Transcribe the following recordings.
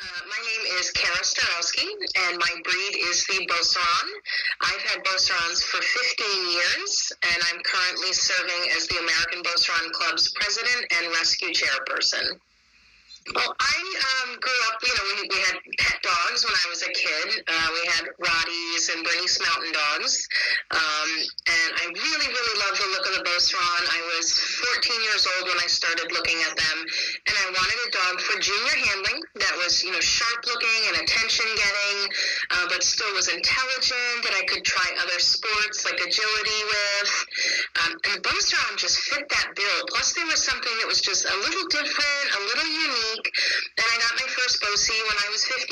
Uh, my name is Kara Staroski, and my breed is the Beauceron. I've had Beaucerons for 15 years, and I'm currently serving as the American Beauceron Club's president and rescue chairperson. Well, I um, grew up, you know, we, we had pet dogs when I was a kid. Uh, we had Rotties and Bernese Mountain Dogs. Um, and I really, really loved the look of the Beauceron. I was 14 years old when I started looking at them. And I wanted a dog for junior handling that was, you know, sharp looking and attention getting, uh, but still was intelligent, that I could try other sports like agility with. Um, and the Beauceron just fit that bill. Plus, there was something that was just a little different, a little unique week, and I got my first BOCI when I was 15.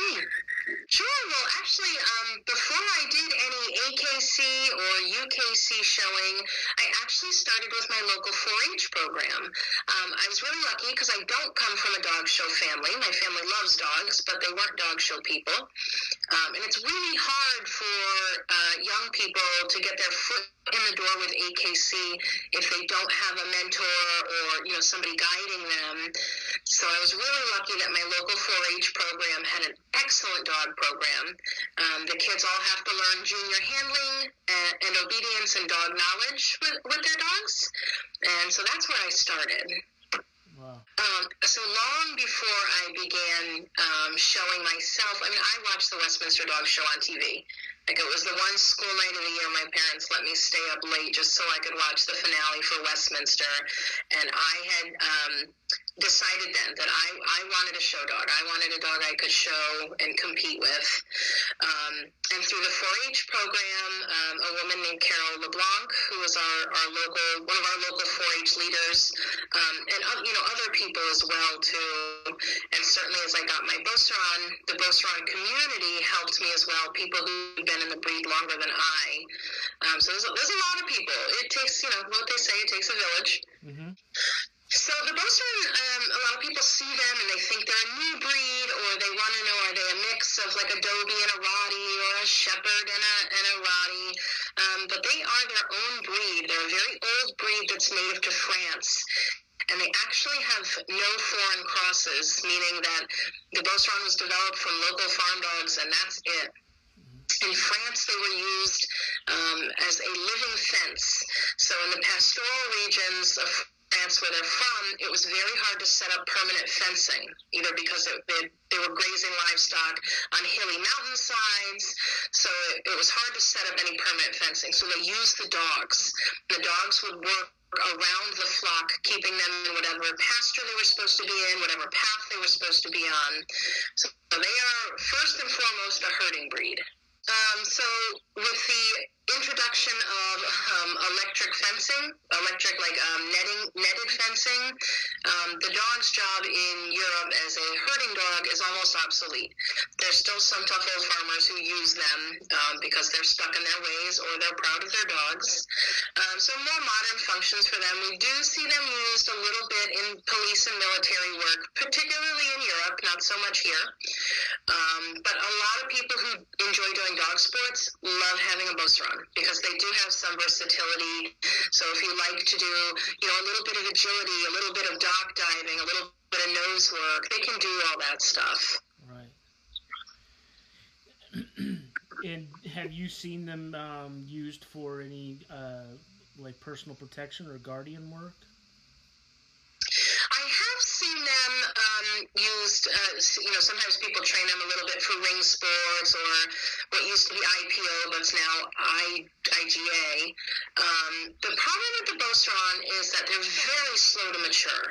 Sure. Well, actually, um, before I did any AKC or UKC showing, I actually started with my local 4-H program. Um, I was really lucky because I don't come from a dog show family. My family loves dogs, but they weren't dog show people. Um, and it's really hard for uh, young people to get their foot in the door with AKC if they don't have a mentor or you know somebody guiding them. So I was really lucky that my local 4-H program had an excellent dog program. Um, the kids all have to learn junior handling and, and obedience and dog knowledge with, with their dogs, and so that's where I started. Wow. Um, so long before I began um, showing myself, I mean, I watched the Westminster Dog Show on TV. Like it was the one school night of the year my parents let me stay up late just so I could watch the finale for Westminster, and I had um, decided then that I, I wanted a show dog. I wanted a dog I could show and compete with. Um, and through the 4-H program, um, a woman named Carol LeBlanc, who was our, our local one of our local 4-H leaders, um, and uh, you know other people as well too. And certainly as I got my Beauceron, the Beauceron community helped me as well. People who've been in the breed longer than I. Um, so there's a, there's a lot of people. It takes you know what they say. It takes a village. Mm-hmm. So the Beauceron, um, a lot of people see them and they think they're a new breed, or they want to know are they a mix of like a Dobie and a Rottie, or a Shepherd and a and a Rottie. Um, but they are their own breed. They're a very old breed that's native to France. And they actually have no foreign crosses, meaning that the Beauceron was developed from local farm dogs, and that's it. In France, they were used um, as a living fence. So in the pastoral regions of France where they're from, it was very hard to set up permanent fencing, either because it, they, they were grazing livestock on hilly mountainsides, so it, it was hard to set up any permanent fencing. So they used the dogs. The dogs would work around the flock, keeping them in whatever pasture they were supposed to be in, whatever path they were supposed to be on. So they are first and foremost a herding breed. Um, so with the introduction of um, electric fencing, electric like um, netting, netted fencing, um, the dog's job in Europe as a herding dog is almost obsolete. There's still some tough old farmers who use them um, because they're stuck in their ways or they're proud of their dogs. Um, so more modern functions for them. We do see them used a little bit in police and military work, particularly in Europe, not so much here. Um, but a lot of people who enjoy doing dog sports love having a Beauceron because they do have some versatility. So if you like to do, you know, a little bit of agility, a little bit of dock diving, a little bit of nose work, they can do all that stuff. Right. and have you seen them um, used for any uh, like personal protection or guardian work? I have seen them um, used. Uh, you know, sometimes people train them a little bit for ring sports or what used to be IPO, but it's now I, IGP. Um, the problem with the Beauceron is that they're very slow to mature.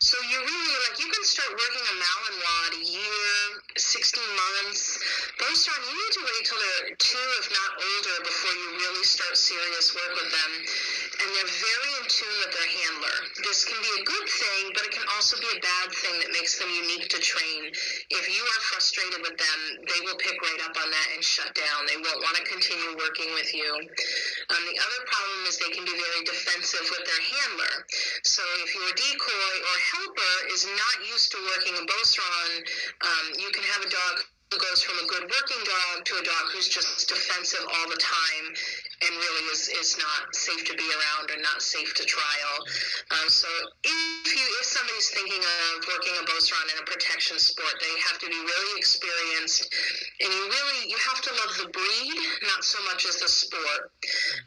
So you really like you can start working a Malinois a year, 16 months. Beauceron, you need to wait till they're two, if not older, before you really start serious work with them. And they're very in tune with their handler. This can be a good thing, but it can also be a bad thing that makes them unique to train. If you are frustrated with them, they will pick right up on that and shut down. They won't want to continue working with you. Um, the other problem is they can be very defensive with their handler. So if your decoy or helper is not used to working a Beauceron, um, you can have a dog who goes from a good working dog to a dog who's just defensive all the time and really is, is not safe to be around and not safe to trial. Um, so if you if somebody's thinking of working a Beauceron in a protection sport, they have to be really experienced, and you really you have to love the breed, not so much as the sport.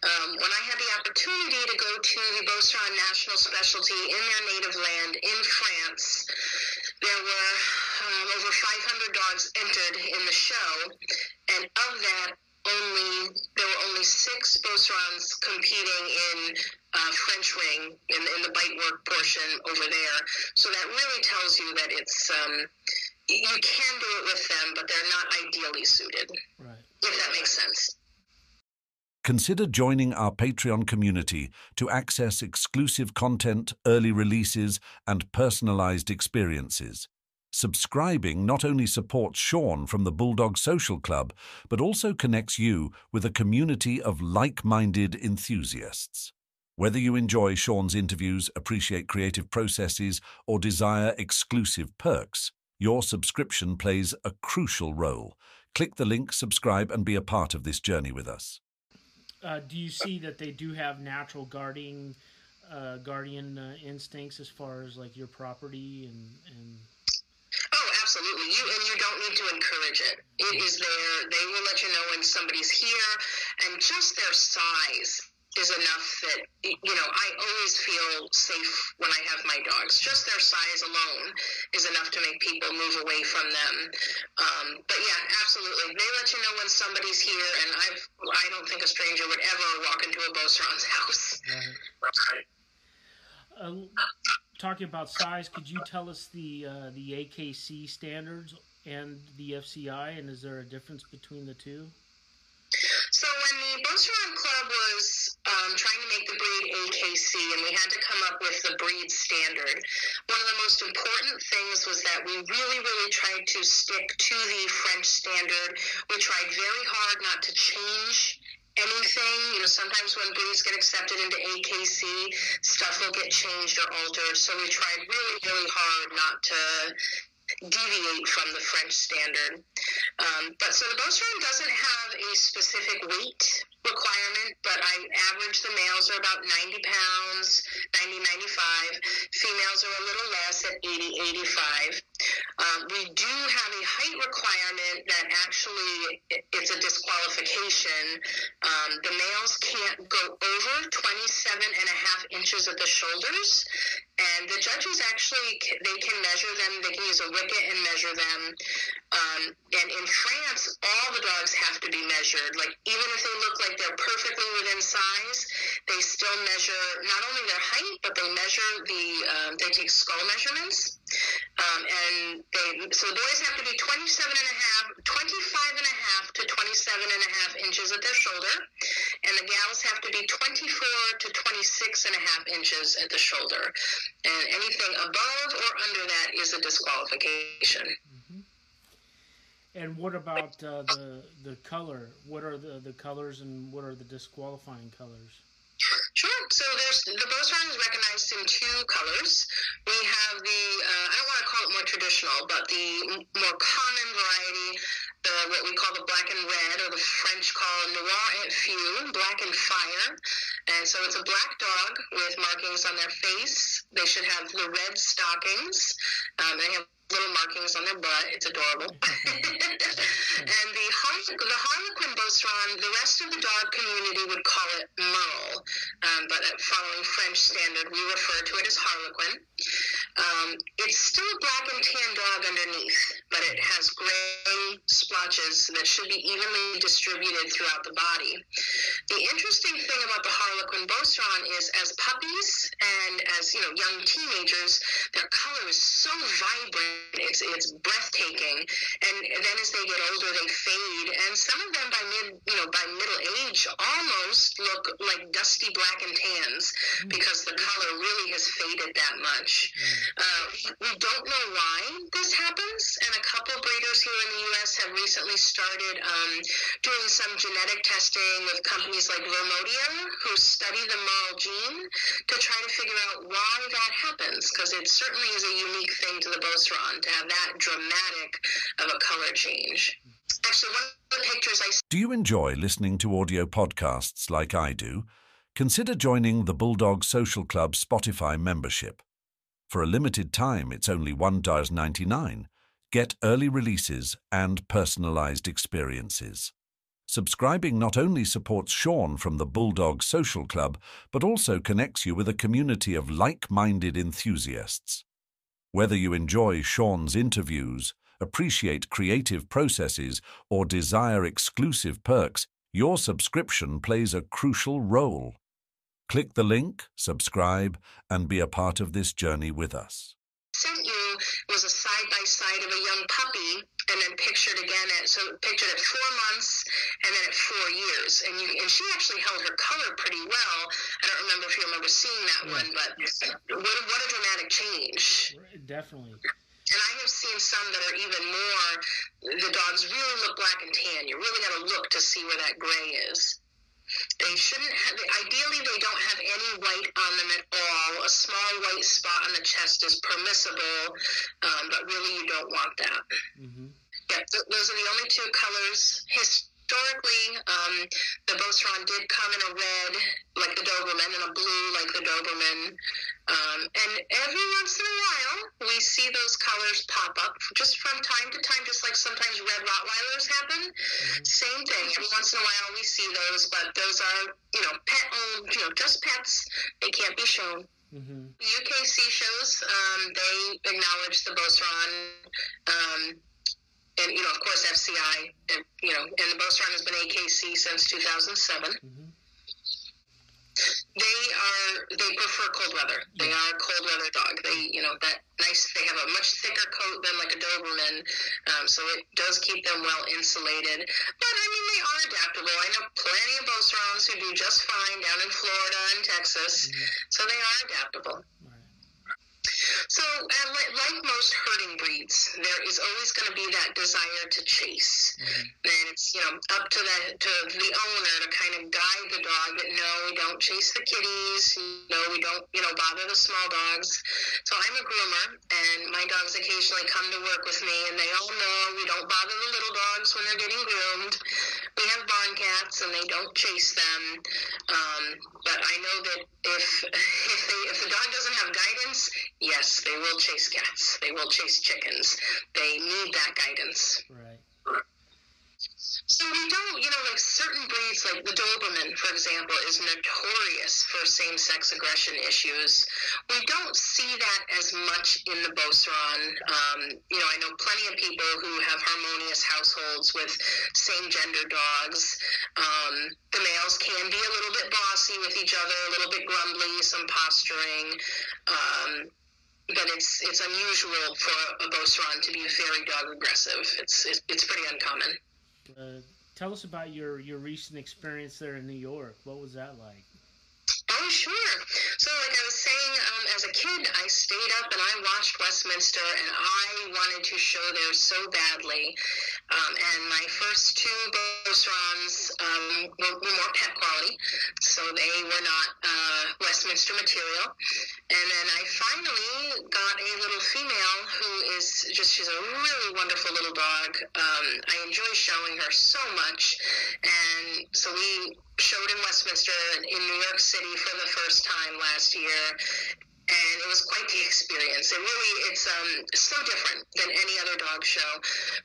Um, when I had the opportunity to go to the Beauceron National Specialty in their native land in France, there were um, over 500 dogs entered in the show, and of that, only there were only six Beaucerons competing in uh, French ring in, in the bite work portion over there. So that really tells you that it's um, you can do it with them, but they're not ideally suited. Right. If that makes sense. Consider joining our Patreon community to access exclusive content, early releases, and personalized experiences. Subscribing not only supports Sean from the Bulldog Social Club, but also connects you with a community of like minded enthusiasts. Whether you enjoy Sean's interviews, appreciate creative processes, or desire exclusive perks, your subscription plays a crucial role. Click the link, subscribe, and be a part of this journey with us. Uh, do you see that they do have natural guarding, uh, guardian uh, instincts as far as like your property and and Oh, absolutely. You and you don't need to encourage it. It is there. They will let you know when somebody's here, and just their size is enough that you know I always feel safe when I have my dogs. Just their size alone is enough to make people move away from them. Um, but yeah, absolutely, they let you know when somebody's here, and I've I don't think a stranger would ever walk into a Beauceron's house. Right. Uh, talking about size, could you tell us the uh, the AKC standards and the FCI, and is there a difference between the two? So when the Beauceron Club was um, trying to make the breed AKC, and we had to come up with the breed standard, one of the most important things was that we really, really tried to stick to the French standard. We tried very hard not to change anything. You know, sometimes when breeds get accepted into AKC, stuff will get changed or altered. So we tried really, really hard not to deviate from the French standard. Um, but so the Beauceron doesn't have a specific weight requirement, but I average the males are about 90 pounds, 90, 95. Females are a little less at 80, 85. Um, we do have a height requirement that actually it's a disqualification. Um, the males can't go over 27 and a half inches at the shoulders, and the judges actually they can measure them. They can use a wicket and measure them. Um, and in France, all the dogs have to be measured. Like even if they look like they're perfectly within size, they still measure not only their height, but they measure the um, they take skull measurements. Um, and they so the boys have to be 27 and a half, 25 and a half to 27 and a half inches at their shoulder, and the gals have to be 24 to 26 and a half inches at the shoulder. And anything above or under that is a disqualification. Mm-hmm. And what about uh, the the color? What are the, the colors and what are the disqualifying colors? Sure. So there's the Beauceron is recognized in two colors. We have the uh, I don't want to call it more traditional, but the more common variety, the what we call the black and red, or the French call noir et feu, black and fire. And so it's a black dog with markings on their face. They should have the red stockings. Um, they have little markings on their butt. It's adorable. and the, Har- the Harlequin Beauceron, the rest of the dog community would call it Merle, um, but following French standard, we refer to it as Harlequin. Um, it's still a black and tan dog underneath, but it has gray splotches that should be evenly distributed throughout the body. The interesting thing about the Harlequin Beauceron is as puppies and as you know young teenagers, their color is so vibrant it's it's breathtaking. And then as they get older, they fade, and some of them by mid you know by middle age almost look like dusty black and tans because the color really has faded that much. Uh, we don't know why this happens, and a couple breeders here in the U.S. have recently started um, doing some genetic testing with companies like Vermodia, who study the Merle gene to try to figure out why that happens, because it certainly is a unique thing to the Beauceron to have that dramatic of a color change. Actually, one of the pictures I Do you enjoy listening to audio podcasts like I do? Consider joining the Bulldog Social Club Spotify membership. For a limited time, it's only $1.99. Get early releases and personalized experiences. Subscribing not only supports Sean from the Bulldog Social Club, but also connects you with a community of like minded enthusiasts. Whether you enjoy Sean's interviews, appreciate creative processes, or desire exclusive perks, your subscription plays a crucial role. Click the link, subscribe, and be a part of this journey with us. sent you was a side by side of a young puppy and then pictured again at so pictured at four months and then at four years and you and she actually held her color pretty well i don't remember if you remember seeing that Yeah. one but what, a- what a dramatic change Definitely. and i have seen some that are even more the dogs really look black and tan you really got to look to see where that gray is they shouldn't have ideally they don't have any white on them at all. A small white spot on the chest is permissible um, but really you don't want that. Hmm yeah, th- those are the only two colors. Historically, um, the Beauceron did come in a red, like the Doberman, and a blue, like the Doberman. Um, and every once in a while, we see those colors pop up just from time to time, just like sometimes red Rottweilers happen. Same thing. Every once in a while, we see those, but those are, you know, pet owned, you know, just pets. They can't be shown. hmm UKC shows, um, they acknowledge the Beauceron, um, and you know, of course, FCI, and, you know, and the Beauceron has been AKC since 2007. hmm They are they prefer cold weather. They are a cold weather dog. They you know that nice. They have a much thicker coat than like a Doberman, um, so it does keep them well insulated. But I mean, they are adaptable. I know plenty of Beaucerons who do just fine down in Florida and Texas, so they are adaptable. So, uh, li- like most herding breeds, there is always going to be that desire to chase. And it's you know up to the to the owner to kind of guide the dog that no, we don't chase the kitties. No, we don't you know bother the small dogs. So I'm a groomer, and my dogs occasionally come to work with me, and they all know we don't bother the little dogs when they're getting groomed. Barn cats, and they don't chase them. Um, but I know that if if, they, if the dog doesn't have guidance, yes, they will chase cats. They will chase chickens. They need that guidance. Right. So we don't, you know, like certain breeds, like the Doberman, for example, is notorious for same-sex aggression issues. We don't see that as much in the Beauceron. Um, you know, I know plenty of people who have harmonious households with same-gender dogs. Um, the males can be a little bit bossy with each other, a little bit grumbly, some posturing. Um, but it's it's unusual for a Beauceron to be very dog aggressive. It's it's, it's pretty uncommon. Tell us about your your recent experience there in New York. What was that like? Oh, sure. So, like I was saying, um, as a kid, I stayed up and I watched Westminster, and I wanted to show there so badly. Um, and my first two Beaucerons um, were, were more pet quality, so they were not uh, Westminster material. And then I finally got a little female who is just, she's a really wonderful little dog. Um, I enjoy showing her so much. And so we showed in Westminster in New York City for the first time last year. And it was quite the experience. It really, it's um, so different than any other dog show.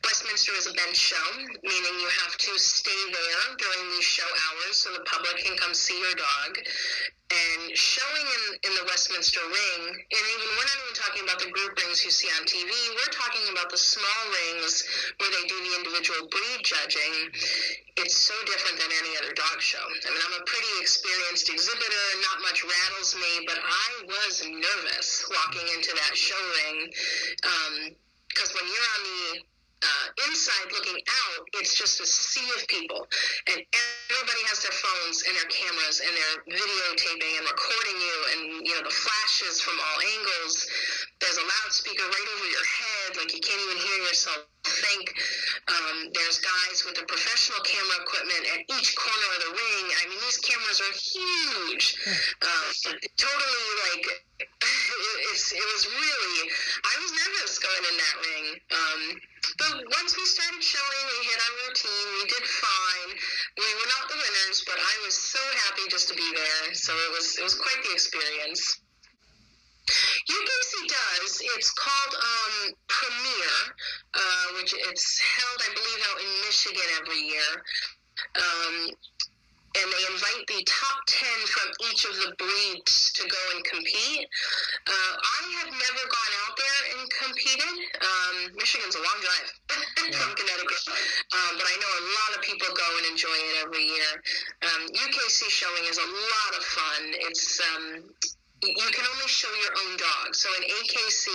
Westminster is a bench show, meaning you have to stay there during these show hours so the public can come see your dog. And showing in, in the Westminster ring, and even we're not even talking about the group rings you see on TV, we're talking about the small rings where they do the individual breed judging. It's so different than any other dog show. I mean, I'm a pretty experienced exhibitor, not much rattles me, but I was nervous walking into that show ring um, because when you're on the uh, inside looking out, it's just a sea of people, and everybody has their phones and their cameras, and they're videotaping and recording you, and you know the flashes from all angles. There's a loudspeaker right over your head, like you can't even hear yourself think. Um, there's guys with the professional camera equipment at each corner of the ring. I mean, these cameras are huge. Um, totally like it, it's, it was really, I was nervous going in that ring. Um, but once we started showing, we hit our routine. We did fine. We were not the winners, but I was so happy just to be there. So it was it was quite the experience. UKC does. It's called um, Premier, uh, which it's held, I believe, out in Michigan every year. Um, and they invite the top 10 from each of the breeds to go and compete. Uh, I have never gone out there and competed. Um, Michigan's a long drive from Connecticut, um, but I know a lot of people go and enjoy it every year. Um, UKC showing is a lot of fun. It's um, you can only show your own dog. So in AKC,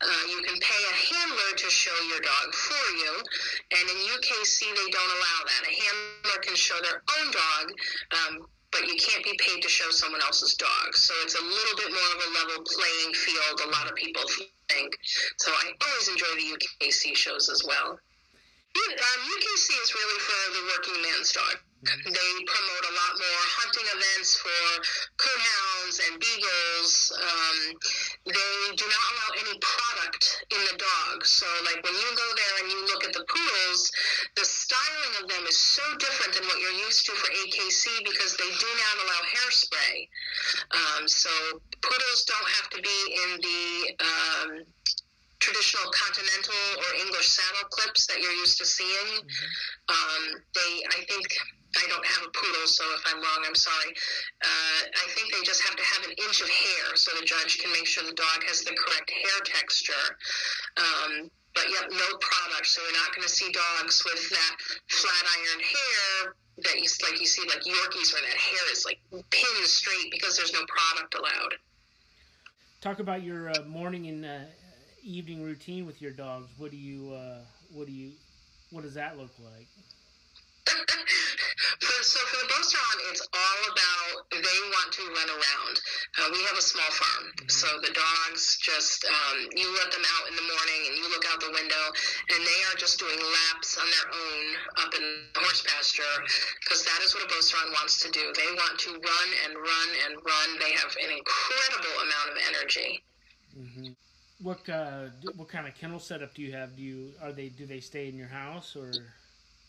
uh, you can pay a handler to show your dog for you, and in UKC they don't allow that. A handler can show their own dog, um, but you can't be paid to show someone else's dog. So it's a little bit more of a level playing field. A lot of people think. So I always enjoy the UKC shows as well. Um, UKC is really for the working man's dog. They promote a lot more hunting events for coonhounds and beagles. Um, they do not allow any product in the dog. So, like when you go there and you look at the poodles, the styling of them is so different than what you're used to for AKC because they do not allow hairspray. Um, so, poodles don't have to be in the um, traditional continental or English saddle clips that you're used to seeing. Mm-hmm. Um, they, I think, I don't have a poodle, so if I'm wrong, I'm sorry. Uh, I think they just have to have an inch of hair so the judge can make sure the dog has the correct hair texture. Um, but yet, no product, so you're not going to see dogs with that flat iron hair that you like you see like Yorkies where that hair is like pinned straight because there's no product allowed. Talk about your uh, morning and uh, evening routine with your dogs. What do you uh, what do you what does that look like? So for the Beauceron, it's all about they want to run around. Uh, we have a small farm, so the dogs just um, you let them out in the morning and you look out the window, and they are just doing laps on their own up in the horse pasture because that is what a Beauceron wants to do. They want to run and run and run. They have an incredible amount of energy. Mm-hmm. What uh, what kind of kennel setup do you have? Do you are they do they stay in your house or?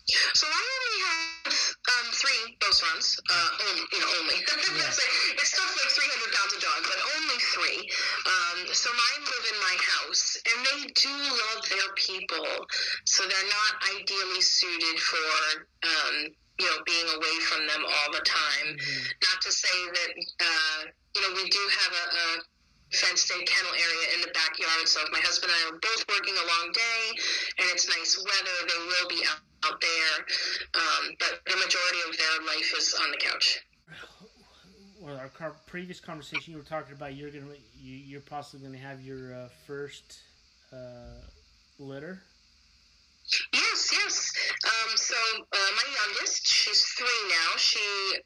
So I only have um, three Beaucerons. Uh, only, you know, only. Yeah. it's stuff like 300 pounds of dog, but only three. Um, so mine live in my house, and they do love their people. So they're not ideally suited for. Um, you know, being away from them all the time. Mm-hmm. Not to say that, uh, you know, we do have a, a fenced in kennel area in the backyard. So if my husband and I are both working a long day and it's nice weather, they will be out, out there. Um, but the majority of their life is on the couch. Well, our car- previous conversation, you were talking about you're gonna you, you're possibly gonna have your uh, first uh, litter. Yes, yes. Um, so uh, my youngest, she's three now. She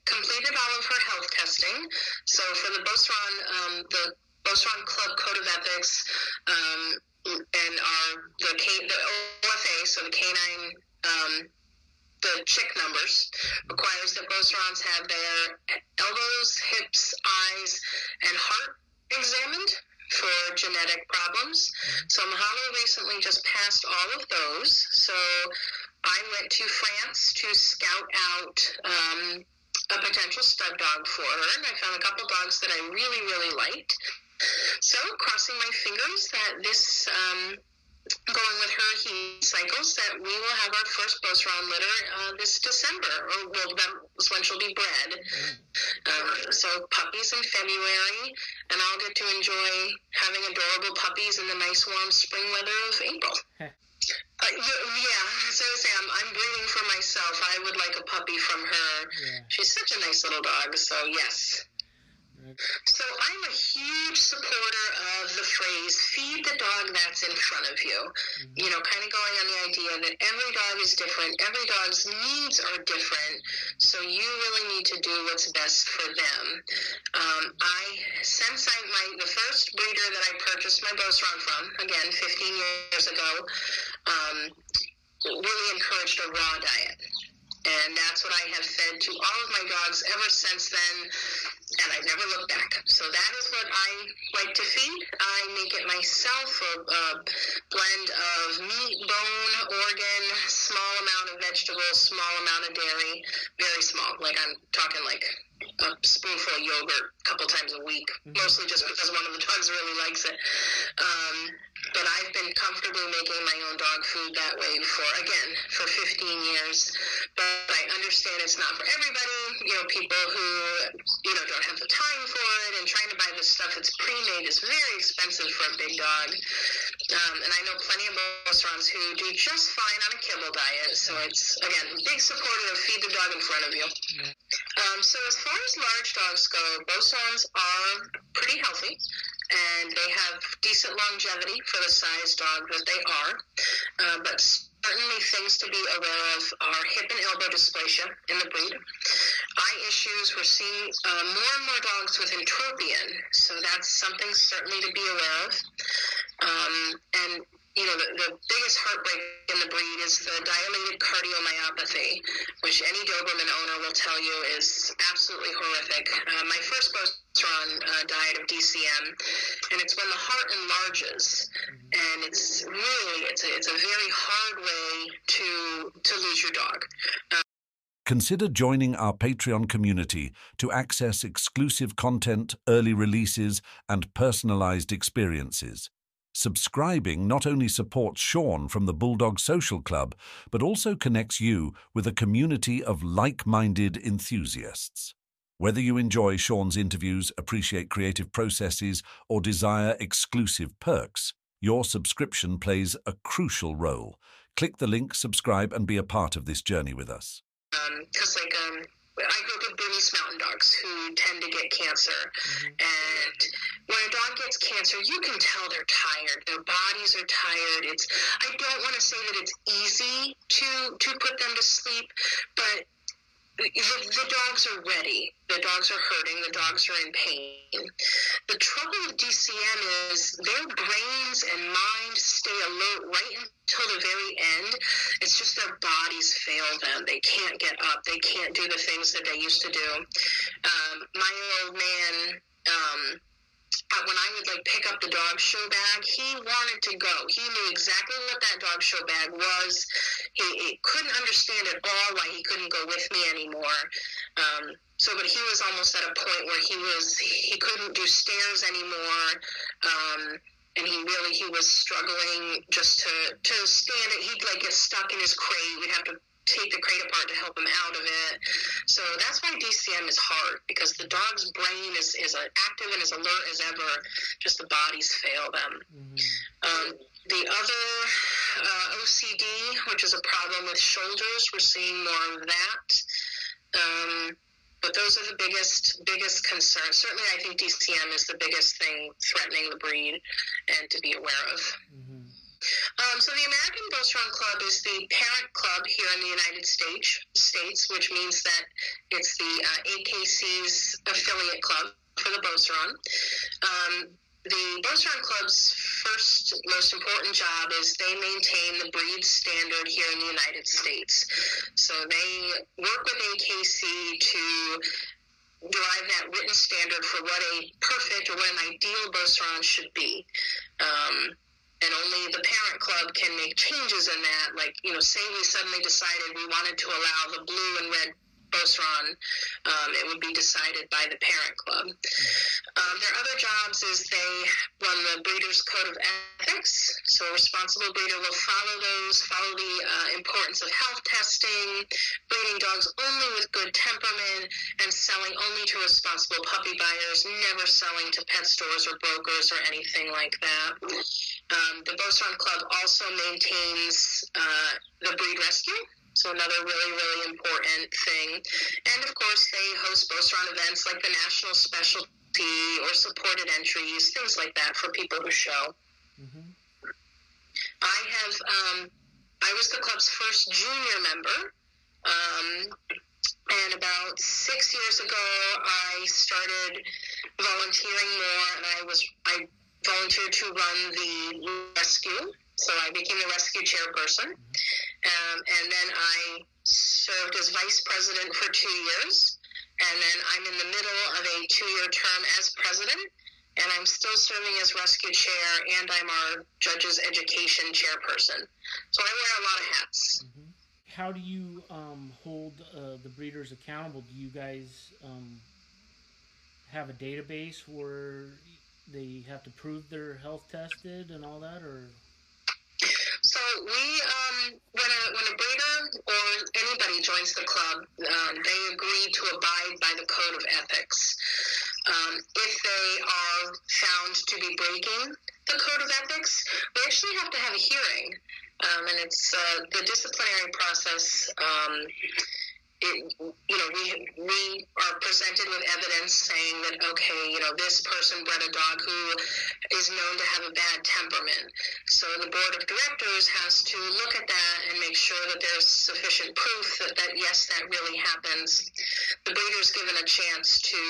completed all of her health testing. So for the Beauceron, um, the Beauceron Club Code of Ethics, um, and our the K, the OFA, so the canine, um, the CHIC numbers requires that both Beaucerons have their elbows, hips, eyes, and heart examined for genetic problems. So Mahalo recently just passed all of those. So I went to France to scout out. Um, a potential stud dog for her, and I found a couple dogs that I really, really liked. So, crossing my fingers that this, um, going with her heat cycles, that we will have our first Beauceron litter uh, this December, or well, that's when she'll be bred. Um, so, puppies in February, and I'll get to enjoy having adorable puppies in the nice warm spring weather of April. Uh, yeah, so I'm, I'm breeding for myself. I would like a puppy from her. Yeah. She's such a nice little dog. So yes. So I'm a huge supporter of the phrase "feed the dog that's in front of you." Mm-hmm. You know, kind of going on the idea that every dog is different, every dog's needs are different, so you really need to do what's best for them. Um, I since I my the first breeder that I purchased my Beauceron from, again 15 years ago, um, really encouraged a raw diet. And that's what I have fed to all of my dogs ever since then, and I've never looked back. So that is what I like to feed. I make it myself, a, a blend of meat, bone, organ, small amount of vegetables, small amount of dairy, very small. Like I'm talking like a spoonful of yogurt a couple times a week, mm-hmm. mostly just because one of the dogs really likes it. Um, but I've been comfortably making my own dog food that way for, again, for 15 years. But I understand it's not for everybody. You know, people who, you know, don't have the time for it and trying to buy this stuff that's pre-made is very expensive for a big dog. Um, and I know plenty of restaurants who do just fine on a kibble diet. So it's, again, big supporter of feed the dog in front of you. Um, so as far as large dogs go, Beaucerons are pretty healthy and they have decent longevity for the size dog that they are. Uh, but certainly things to be aware of are hip and elbow dysplasia in the breed. Eye issues, we're seeing uh, more and more dogs with entropion, so that's something certainly to be aware of. Um, and you know, the, the biggest heartbreak in the breed is the dilated cardiomyopathy, which any Doberman owner will tell you is absolutely horrific. Uh, my first Beauceron uh, died of DCM, and it's when the heart enlarges, and it's really it's a, it's a very hard way to to lose your dog. Uh, Consider joining our Patreon community to access exclusive content, early releases, and personalized experiences. Subscribing not only supports Sean from the Bulldog Social Club, but also connects you with a community of like minded enthusiasts. Whether you enjoy Sean's interviews, appreciate creative processes, or desire exclusive perks, your subscription plays a crucial role. Click the link, subscribe, and be a part of this journey with us. Um, like, um, I grew up with Bernese Mountain Dogs who tend to get cancer. Mm-hmm. And when a dog gets cancer, you can tell they're tired. Their bodies are tired. It's I don't want to say that it's easy to to put them to sleep, but the, the, dogs are ready. The dogs are hurting. The dogs are in pain. The trouble with DCM is their brains and minds stay alert right until the very end. It's just their bodies fail them. They can't get up. They can't do the things that they used to do. Um, my old man. Um, when I would like pick up the dog show bag, he wanted to go. He knew exactly what that dog show bag was. He, he couldn't understand at all why he couldn't go with me anymore. Um, so, but he was almost at a point where he was he couldn't do stairs anymore. Um, and he really he was struggling just to to stand it. He'd like get stuck in his crate. We'd have to take the crate apart to help him out of it. So that's why DCM is hard because the dog's brain is, is active and as alert as ever, just the bodies fail them. Mm-hmm. Um, the other uh, OCD, which is a problem with shoulders, we're seeing more of that. Um, but those are the biggest biggest concerns. Certainly, I think DCM is the biggest thing threatening the breed, and to be aware of. Mm-hmm. Um, so the American Beauceron Club is the parent club here in the United States, states, which means that it's the uh, AKC's affiliate club for the Beauceron. Um, the Beauceron Club's first most important job is they maintain the breed standard here in the United States. So they work with AKC to derive that written standard for what a perfect or what an ideal Beauceron should be. Um, and only the parent club can make changes in that. Like, you know, say we suddenly decided we wanted to allow the blue and red Beauceron, um, it would be decided by the parent club. Um, their other jobs is they run the breeder's code of ethics. So a responsible breeder will follow those, follow the uh, importance of health testing, breeding dogs only with good temperament, and selling only to responsible puppy buyers, never selling to pet stores or brokers or anything like that. Um, the Beauceron Club also maintains uh, the breed rescue. So another really, really important thing. And of course, they host Beauceron events like the National Specialty or supported entries, things like that for people who show. Mm-hmm. I have, um, I was the club's first junior member. Um, and about six years ago, I started volunteering more, and I was I volunteered to run the rescue. So I became the rescue chairperson. Um, and then I served as vice president for two years, and then I'm in the middle of a two year term as president, and I'm still serving as rescue chair, and I'm our judges education chairperson. So I wear a lot of hats. Mm-hmm. How do you um, hold uh, the breeders accountable? Do you guys um, have a database where they have to prove they're health tested and all that, or? So we, um, when a when a breeder or anybody joins the club, um, they agree to abide by the code of ethics. Um, if they are found to be breaking the code of ethics, we actually have to have a hearing, um, and it's uh, the disciplinary process. Um, it, you know, we we are presented with evidence saying that okay, you know, this person bred a dog who is known to have a bad temperament. So the board of directors has to look at that and make sure that there's sufficient proof that, that yes, that really happens. The breeder's given a chance to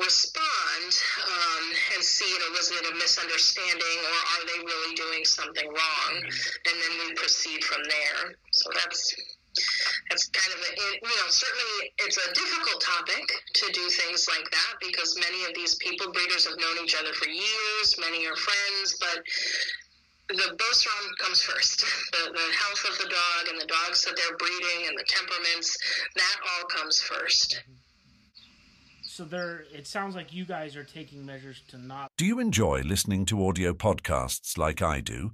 respond um, and see, you know, was it a misunderstanding or are they really doing something wrong? And then we proceed from there. So that's that's kind of a, you know certainly it's a difficult topic to do things like that because many of these people breeders have known each other for years many are friends but the Beauceron comes first. The, the health of the dog and the dogs that they're breeding and the temperaments, that all comes first. Mm-hmm. So there, it sounds like you guys are taking measures to not. Do you enjoy listening to audio podcasts like I do?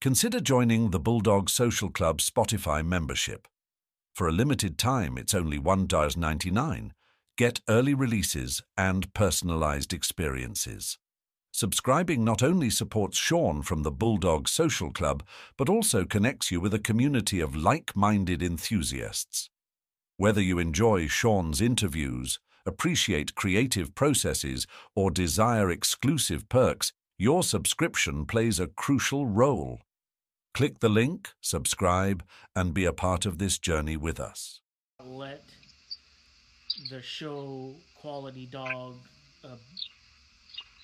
Consider joining the Bulldog Social Club Spotify membership. For a limited time, it's only $1.99. Get early releases and personalized experiences. Subscribing not only supports Sean from the Bulldog Social Club, but also connects you with a community of like minded enthusiasts. Whether you enjoy Sean's interviews, appreciate creative processes, or desire exclusive perks, your subscription plays a crucial role. Click the link, subscribe, and be a part of this journey with us. Let the show quality dog uh,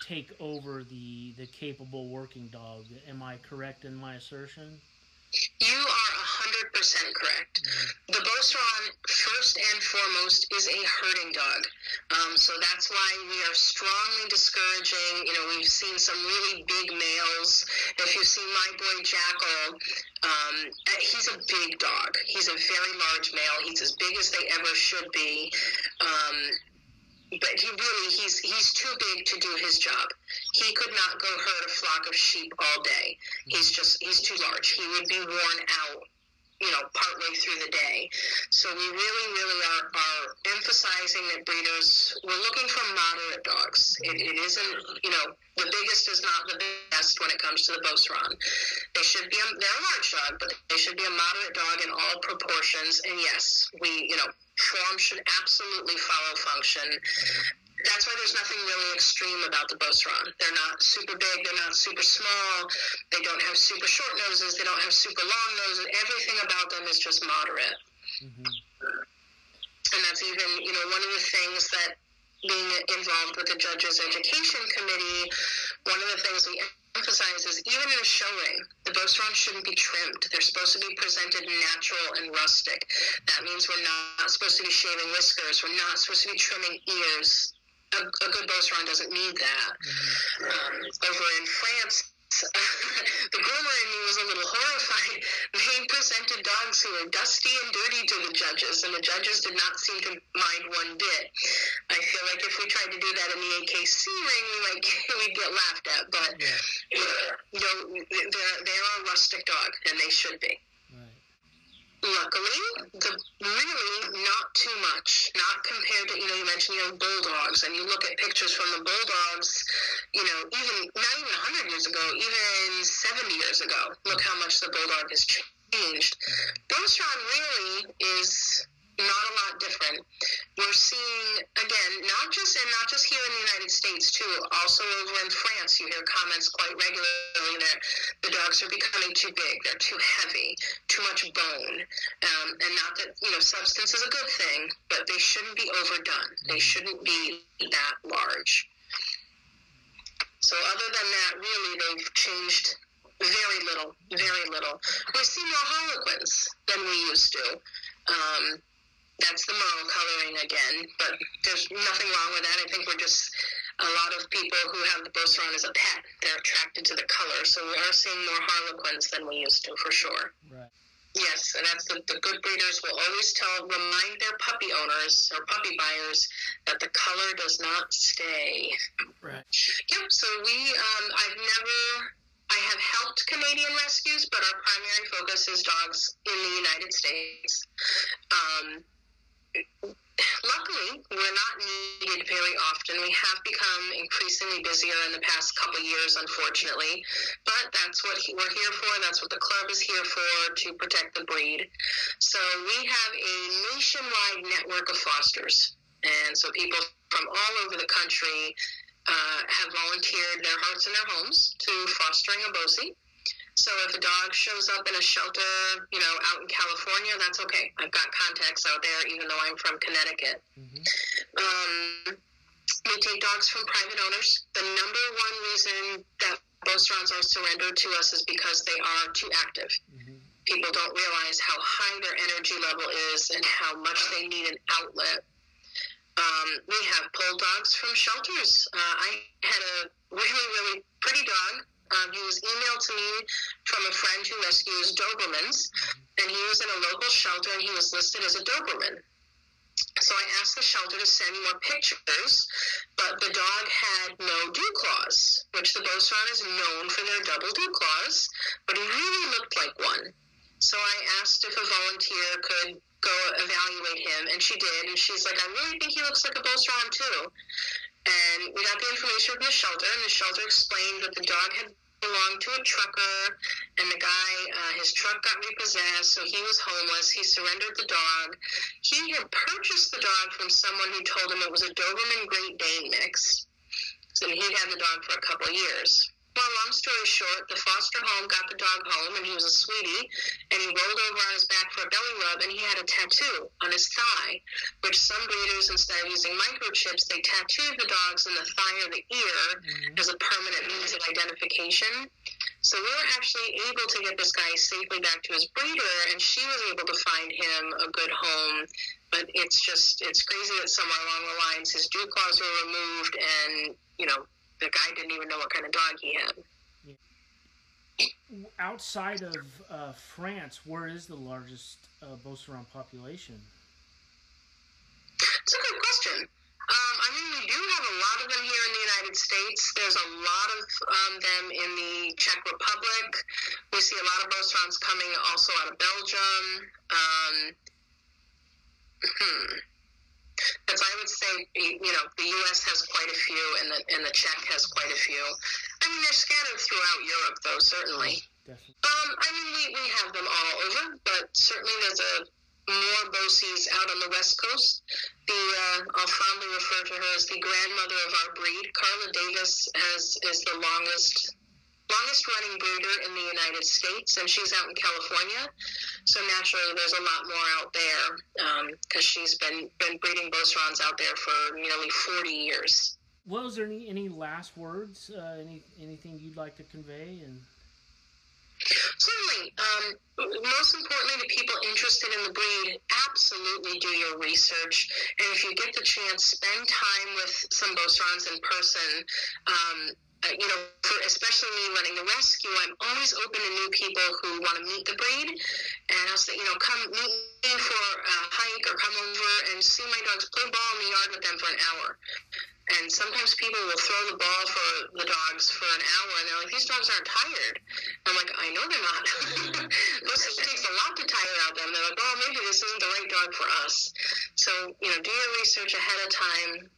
take over the the capable working dog. Am I correct in my assertion? You are 100% correct. The Beauceron, first and foremost, is a herding dog. Um, so that's why we are strongly discouraging. You know, we've seen some really big males. If you see my boy Jackal, um, he's a big dog. He's a very large male. He's as big as they ever should be. Um, but he really he's he's too big to do his job. He could not go herd a flock of sheep all day. He's just he's too large. He would be worn out, you know, partway through the day. So we really, really are, are emphasizing that breeders we're looking for moderate dogs. It, it isn't, you know, the biggest is not the best when it comes to the Beauceron. They should be a, they're a large dog, but they should be a moderate dog in all proportions. And yes, we, you know, form should absolutely follow function. That's why there's nothing really extreme about the Beauceron. They're not super big, they're not super small, they don't have super short noses, they don't have super long noses. Everything about them is just moderate. Mm-hmm. And that's even, you know, one of the things that being involved with the Judges Education Committee, one of the things we emphasizes, even in a showing, the Beauceron shouldn't be trimmed. They're supposed to be presented natural and rustic. That means we're not supposed to be shaving whiskers. We're not supposed to be trimming ears. A, a good Beauceron doesn't need that. Mm-hmm. Um, over in France, the groomer in me was a little horrified. They presented dogs who were dusty and dirty to the judges, and the judges did not seem to mind one bit. I feel like if we tried to do that in the AKC ring, we might we'd get laughed at. But yeah. you know, they're they're a rustic dog, and they should be. Luckily, the really not too much, not compared to you know you mentioned you know bulldogs, and you look at pictures from the bulldogs, you know even not even hundred years ago, even seventy years ago. Look how much the bulldog has changed. Beauceron really is not a lot different. We're seeing again, not just and not just here in the United States too, also over in France, you hear comments quite regularly that the dogs are becoming too big, they're too heavy, too much bone, um, and not that you know substance is a good thing, but they shouldn't be overdone. They mm-hmm. shouldn't be that large. So other than that, really, they've changed very little, very little. We see more Harlequins than we used to Um, that's the Merle coloring again, but there's nothing wrong with that. I think we're just a lot of people who have the Beauceron as a pet. They're attracted to the color, so we are seeing more Harlequins than we used to, for sure. Right. Yes, and that's the, the good breeders will always tell, remind their puppy owners or puppy buyers that the color does not stay. Right. Yep. So we, um, I've never, I have helped Canadian rescues, but our primary focus is dogs in the United States. Um, luckily, we're not needed very often. We have become increasingly busier in the past couple years, unfortunately. But that's what we're here for. That's what the club is here for to protect the breed. So we have a nationwide network of fosters. And so people from all over the country uh, have volunteered their hearts and their homes to fostering a BOCI. So if a dog shows up in a shelter, you know, out in California, that's okay. I've got contacts out there, even though I'm from Connecticut. Mm-hmm. Um, we take dogs from private owners. The number one reason that Beaucerons are surrendered to us is because they are too active. Mm-hmm. People don't realize how high their energy level is and how much they need an outlet. Um, we have pull dogs from shelters. Uh, I had a really, really pretty dog um, he was emailed to me from a friend who rescues Dobermans, and he was in a local shelter and he was listed as a Doberman. So I asked the shelter to send me more pictures, but the dog had no dew claws, which the Beauceron is known for their double dew claws, but he really looked like one. So I asked if a volunteer could go evaluate him, and she did, and she's like, I really think he looks like a Beauceron too. And we got the information from the shelter, and the shelter explained that the dog had belonged to a trucker, and the guy, uh, his truck got repossessed, so he was homeless. He surrendered the dog. He had purchased the dog from someone who told him it was a Doberman Great Dane mix. So he'd had the dog for a couple years. Well, long story short, the foster home got the dog home, and he was a sweetie, and he rolled over on his back for a belly rub, and he had a tattoo on his thigh, which some breeders, instead of using microchips, they tattooed the dogs in the thigh or the ear Mhm. as a permanent means of identification. So we were actually able to get this guy safely back to his breeder, and she was able to find him a good home. But it's just, it's crazy that somewhere along the lines his dew claws were removed, and, you know, the guy didn't even know what kind of dog he had. Outside of uh, France, where is the largest uh, Beauceron population? It's a good question. Um, I mean, we do have a lot of them here in the United States. There's a lot of um, them in the Czech Republic. We see a lot of Beaucerons coming also out of Belgium. Um, hmm. But I would say, you know, the U.S. has quite a few, and the and the Czech has quite a few. I mean, they're scattered throughout Europe, though. Certainly. Definitely. Um, I mean, we, we have them all over, but certainly there's a more BOCES out on the West Coast. The uh, I'll fondly refer to her as the grandmother of our breed. Carla Davis has is the longest longest running breeder in the United States, and she's out in California. So naturally, there's a lot more out there because she's been been breeding Beaucerons out there for nearly 40 years. Well, is there any, any last words? Uh, any anything you'd like to convey? And Certainly. Um, most importantly, to people interested in the breed, absolutely do your research. And if you get the chance, spend time with some Beaucerons in person. Um, uh, you know, for especially me running the rescue, I'm always open to new people who want to meet the breed. And I'll say, you know, come meet me for a hike or come over and see my dogs play ball in the yard with them for an hour. And sometimes people will throw the ball for the dogs for an hour, and they're like, "These dogs aren't tired." I'm like, "I know they're not. It takes a lot to tire out them." They're like, "Oh, maybe this isn't the right dog for us." So, you know, do your research ahead of time.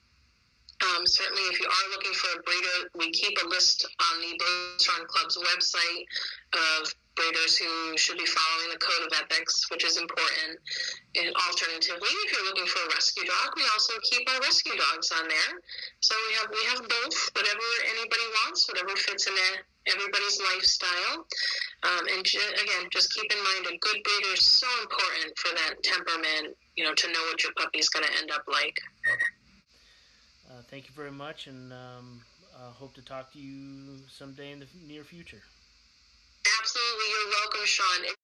Um, certainly, if you are looking for a breeder, we keep a list on the Beauceron Club's website of breeders who should be following the code of ethics, which is important. And alternatively, if you're looking for a rescue dog, we also keep our rescue dogs on there. So we have we have both, whatever anybody wants, whatever fits in their, everybody's lifestyle. Um, and again, just keep in mind a good breeder is so important for that temperament. You know, to know what your puppy's going to end up like. Uh, thank you very much, and um, hope to talk to you someday in the near future. Absolutely, you're welcome, Sean.